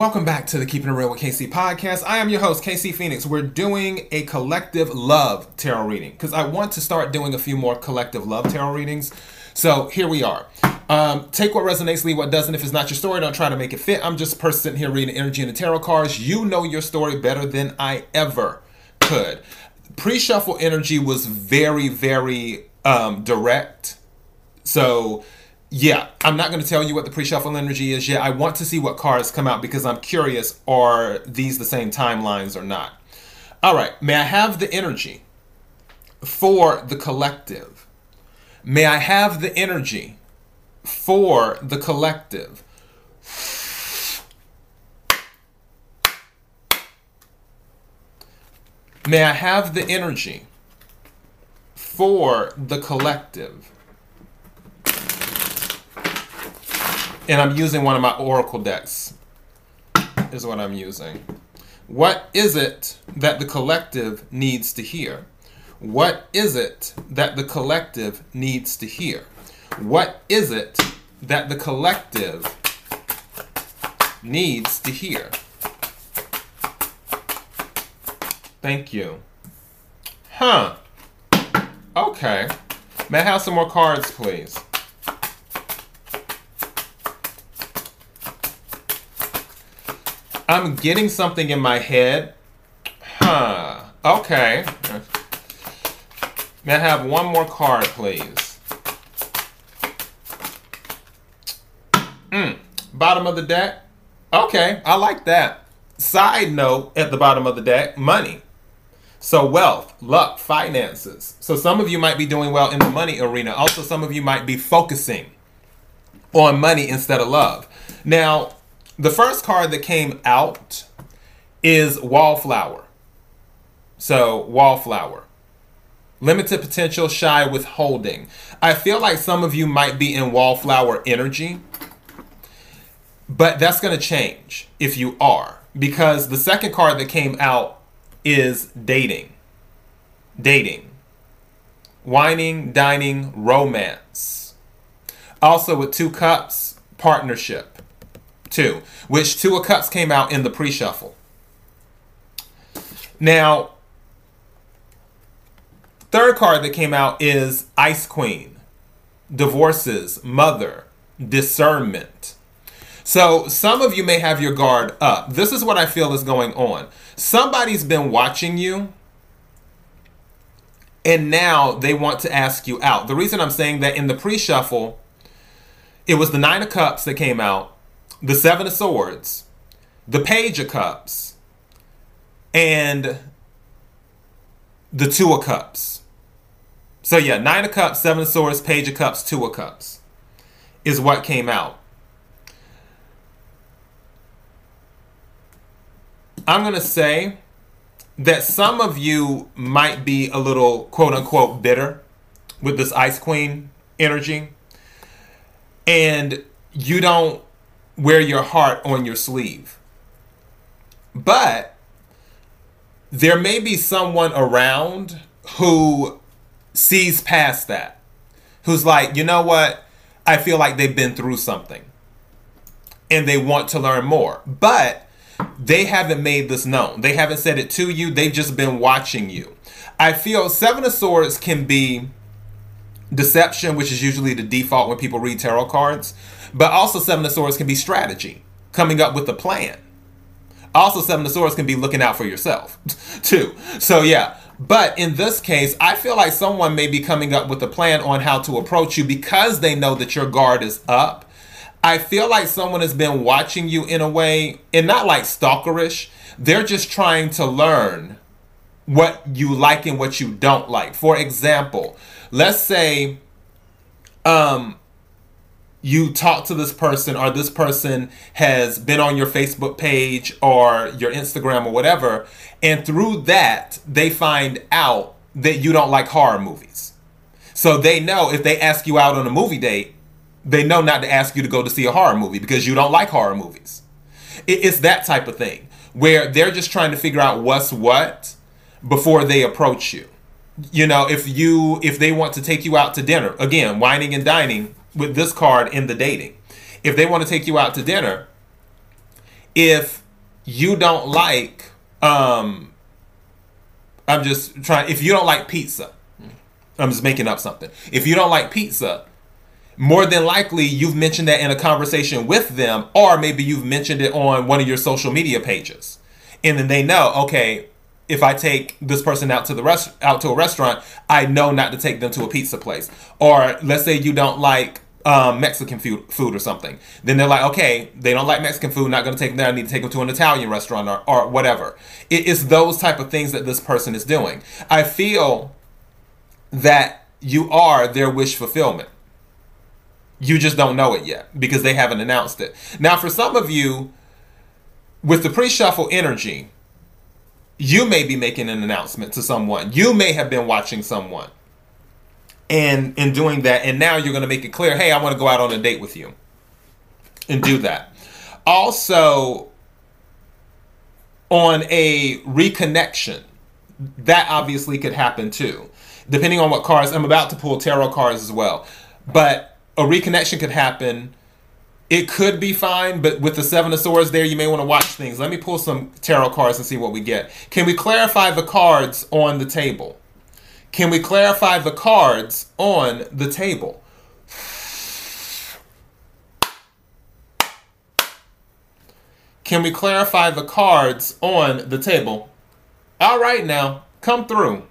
Welcome back to the Keeping It Real with KC podcast. I am your host, KC Phoenix. We're doing a collective love tarot reading because I want to start doing a few more collective love tarot readings. So here we are. Um, take what resonates, leave what doesn't. If it's not your story, don't try to make it fit. I'm just a person sitting here reading energy in the tarot cards. You know your story better than I ever could. Pre shuffle energy was very, very um, direct. So yeah, I'm not going to tell you what the pre-shuffle energy is yet. I want to see what cards come out because I'm curious are these the same timelines or not. All right, may I have the energy for the collective? May I have the energy for the collective? May I have the energy for the collective? And I'm using one of my Oracle decks, is what I'm using. What is it that the collective needs to hear? What is it that the collective needs to hear? What is it that the collective needs to hear? Thank you. Huh. Okay. May I have some more cards, please? I'm getting something in my head. Huh. Okay. May I have one more card, please? Hmm. Bottom of the deck. Okay, I like that. Side note at the bottom of the deck money. So, wealth, luck, finances. So, some of you might be doing well in the money arena. Also, some of you might be focusing on money instead of love. Now, the first card that came out is Wallflower. So, Wallflower. Limited potential, shy withholding. I feel like some of you might be in Wallflower energy, but that's going to change if you are. Because the second card that came out is dating. Dating. Wining, dining, romance. Also, with two cups, partnership two, which Two of Cups came out in the pre shuffle. Now, third card that came out is Ice Queen, Divorces, Mother, Discernment. So, some of you may have your guard up. This is what I feel is going on. Somebody's been watching you, and now they want to ask you out. The reason I'm saying that in the pre shuffle, it was the Nine of Cups that came out, the Seven of Swords, the Page of Cups, and the Two of Cups. So yeah, Nine of Cups, Seven of Swords, Page of Cups, Two of Cups is what came out. I'm going to say that some of you might be a little quote unquote bitter with this Ice Queen energy. And you don't wear your heart on your sleeve. But there may be someone around who sees past that, who's like, you know what? I feel like they've been through something and they want to learn more. But they haven't made this known. They haven't said it to you. They've just been watching you. I feel Seven of Swords can be deception, which is usually the default when people read tarot cards. But also, Seven of Swords can be strategy, coming up with a plan. Also, Seven of Swords can be looking out for yourself, too. So, yeah. But in this case, I feel like someone may be coming up with a plan on how to approach you because they know that your guard is up. I feel like someone has been watching you in a way, and not like stalkerish. They're just trying to learn what you like and what you don't like. For example, let's say um you talk to this person or this person has been on your Facebook page or your Instagram or whatever, and through that, they find out that you don't like horror movies. So they know if they ask you out on a movie date, they know not to ask you to go to see a horror movie because you don't like horror movies. It's that type of thing where they're just trying to figure out what's what before they approach you. You know, if you if they want to take you out to dinner, again, wining and dining with this card in the dating. If they want to take you out to dinner if you don't like um I'm just trying if you don't like pizza. I'm just making up something. If you don't like pizza, more than likely you've mentioned that in a conversation with them or maybe you've mentioned it on one of your social media pages. And then they know, okay, if I take this person out to the rest out to a restaurant, I know not to take them to a pizza place. Or let's say you don't like um, Mexican food, food or something. Then they're like, okay, they don't like Mexican food, not going to take them there. I need to take them to an Italian restaurant or, or whatever. It is those type of things that this person is doing. I feel that you are their wish fulfillment. You just don't know it yet because they haven't announced it. Now, for some of you, with the pre shuffle energy, you may be making an announcement to someone. You may have been watching someone and in doing that and now you're going to make it clear hey i want to go out on a date with you and do that also on a reconnection that obviously could happen too depending on what cards i'm about to pull tarot cards as well but a reconnection could happen it could be fine but with the seven of swords there you may want to watch things let me pull some tarot cards and see what we get can we clarify the cards on the table can we clarify the cards on the table? Can we clarify the cards on the table? All right, now, come through.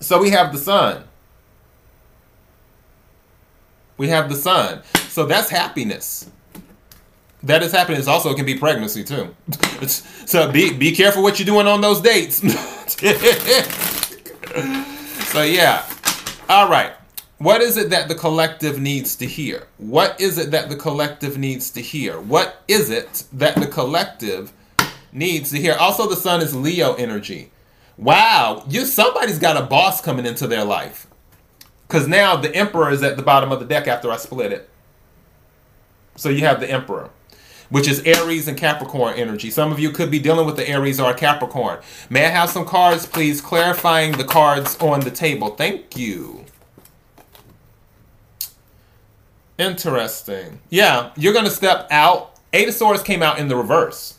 So we have the sun. We have the sun. So that's happiness. That is happiness. Also, it can be pregnancy too. so be be careful what you're doing on those dates. so yeah. All right. What is it that the collective needs to hear? What is it that the collective needs to hear? What is it that the collective needs to hear? Also, the sun is Leo energy. Wow, you somebody's got a boss coming into their life. Cause now the emperor is at the bottom of the deck after I split it. So you have the emperor which is Aries and Capricorn energy. Some of you could be dealing with the Aries or Capricorn. May I have some cards, please, clarifying the cards on the table? Thank you. Interesting. Yeah, you're going to step out. Eight of Swords came out in the reverse.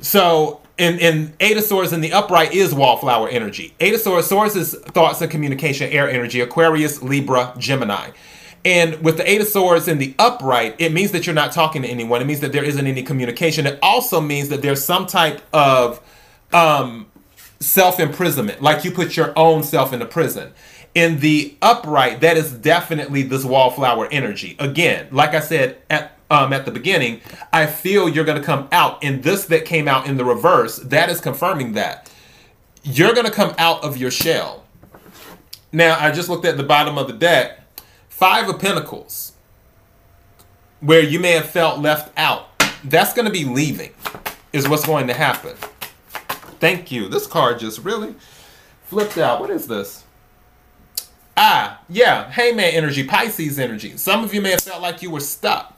So in Eight of Swords in the upright is wallflower energy. Eight of Swords, Swords is thoughts and communication, air energy, Aquarius, Libra, Gemini. And with the Eight of Swords in the upright, it means that you're not talking to anyone. It means that there isn't any communication. It also means that there's some type of um, self imprisonment, like you put your own self in a prison. In the upright, that is definitely this wallflower energy. Again, like I said at um, at the beginning, I feel you're going to come out. And this that came out in the reverse, that is confirming that you're going to come out of your shell. Now, I just looked at the bottom of the deck Five of Pentacles, where you may have felt left out. That's going to be leaving, is what's going to happen. Thank you. This card just really flipped out. What is this? Ah, yeah, Hangman energy, Pisces energy. Some of you may have felt like you were stuck.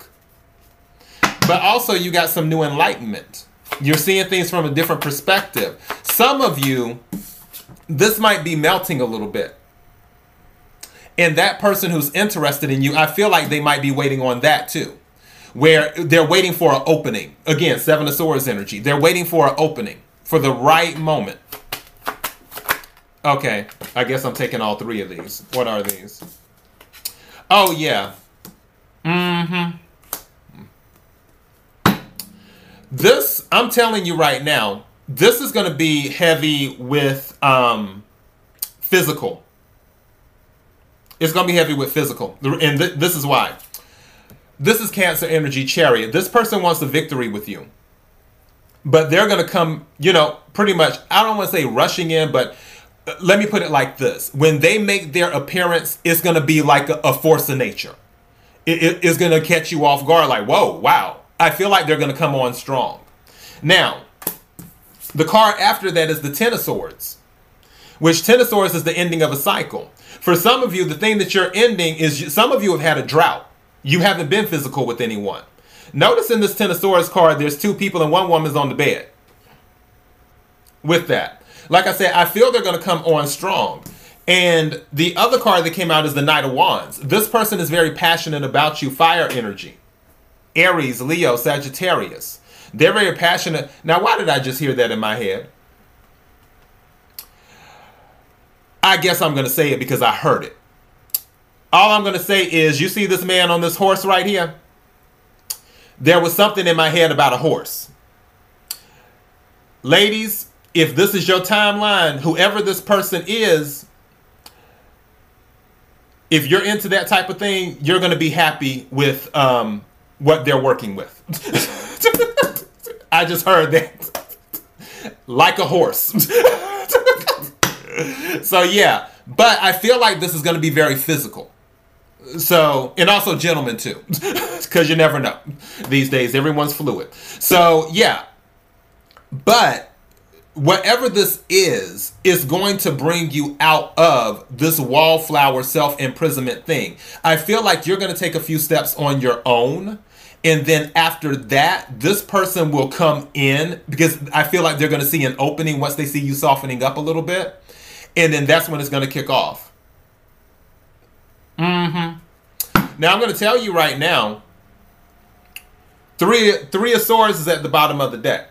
But also, you got some new enlightenment. You're seeing things from a different perspective. Some of you, this might be melting a little bit and that person who's interested in you, I feel like they might be waiting on that too. Where they're waiting for an opening. Again, Seven of Swords energy. They're waiting for an opening for the right moment. Okay, I guess I'm taking all three of these. What are these? Oh, yeah. Mm hmm. This, I'm telling you right now, this is going to be heavy with um, physical it's going to be heavy with physical. And th- this is why. This is Cancer energy chariot. This person wants a victory with you. But they're going to come, you know, pretty much, I don't want to say rushing in, but uh, let me put it like this. When they make their appearance, it's going to be like a, a force of nature. It, it, it's going to catch you off guard like, whoa, wow. I feel like they're going to come on strong. Now, the card after that is the Ten of Swords, which Ten of Swords is the ending of a cycle. For some of you, the thing that you're ending is some of you have had a drought. You haven't been physical with anyone. Notice in this Ten of Swords card, there's two people and one woman's on the bed. With that, like I said, I feel they're going to come on strong. And the other card that came out is the Knight of Wands. This person is very passionate about you, fire energy. Aries, Leo, Sagittarius. They're very passionate. Now, why did I just hear that in my head? I guess I'm going to say it because I heard it. All I'm going to say is you see this man on this horse right here? There was something in my head about a horse. Ladies, if this is your timeline, whoever this person is, if you're into that type of thing, you're going to be happy with um, what they're working with. I just heard that. like a horse. so, yeah. But I feel like this is going to be very physical. So, and also gentlemen too, because you never know. These days, everyone's fluid. So, yeah. But whatever this is, is going to bring you out of this wallflower self imprisonment thing. I feel like you're going to take a few steps on your own. And then after that, this person will come in because I feel like they're going to see an opening once they see you softening up a little bit. And then that's when it's going to kick off. Mm-hmm. Now I'm going to tell you right now. Three three of swords is at the bottom of the deck.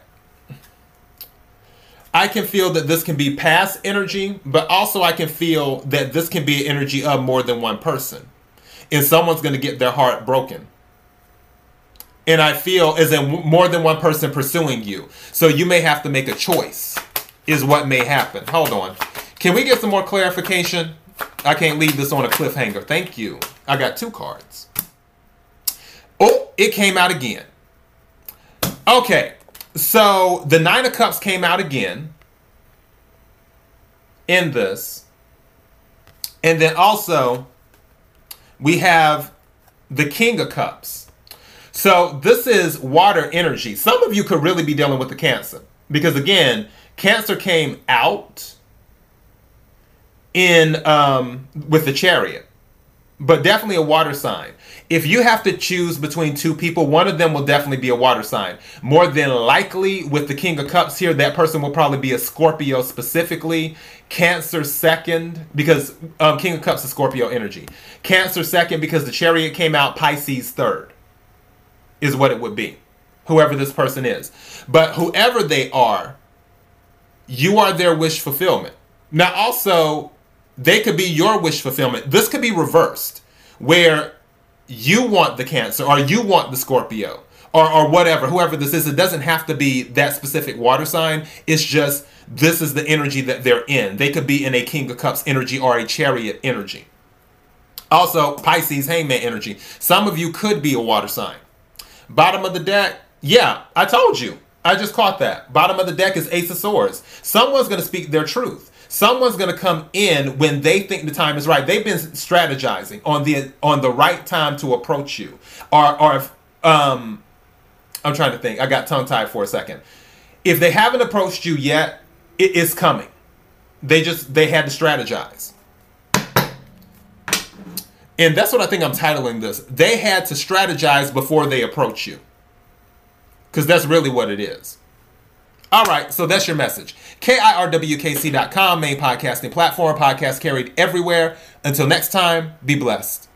I can feel that this can be past energy, but also I can feel that this can be energy of more than one person. And someone's going to get their heart broken. And I feel is in more than one person pursuing you. So you may have to make a choice, is what may happen. Hold on. Can we get some more clarification? I can't leave this on a cliffhanger. Thank you. I got two cards. Oh, it came out again. Okay. So the Nine of Cups came out again in this. And then also, we have the King of Cups. So this is water energy. Some of you could really be dealing with the Cancer. Because again, Cancer came out in um, with the Chariot but definitely a water sign. If you have to choose between two people, one of them will definitely be a water sign. More than likely, with the King of Cups here, that person will probably be a Scorpio specifically. Cancer second, because um, King of Cups is Scorpio energy. Cancer second, because the Chariot came out. Pisces third, is what it would be. Whoever this person is. But whoever they are, you are their wish fulfillment. Now, also, they could be your wish fulfillment. This could be reversed, where you want the Cancer or you want the Scorpio or, or whatever, whoever this is. It doesn't have to be that specific water sign. It's just this is the energy that they're in. They could be in a King of Cups energy or a Chariot energy. Also, Pisces Hangman energy. Some of you could be a water sign. Bottom of the deck, yeah, I told you. I just caught that. Bottom of the deck is Ace of Swords. Someone's going to speak their truth someone's going to come in when they think the time is right. They've been strategizing on the on the right time to approach you, or or if, um, I'm trying to think. I got tongue tied for a second. If they haven't approached you yet, it is coming. They just they had to strategize. And that's what I think I'm titling this. They had to strategize before they approach you. Because that's really what it is. All right, so that's your message. KIRWKC.com, main podcasting platform, podcast carried everywhere. Until next time, be blessed.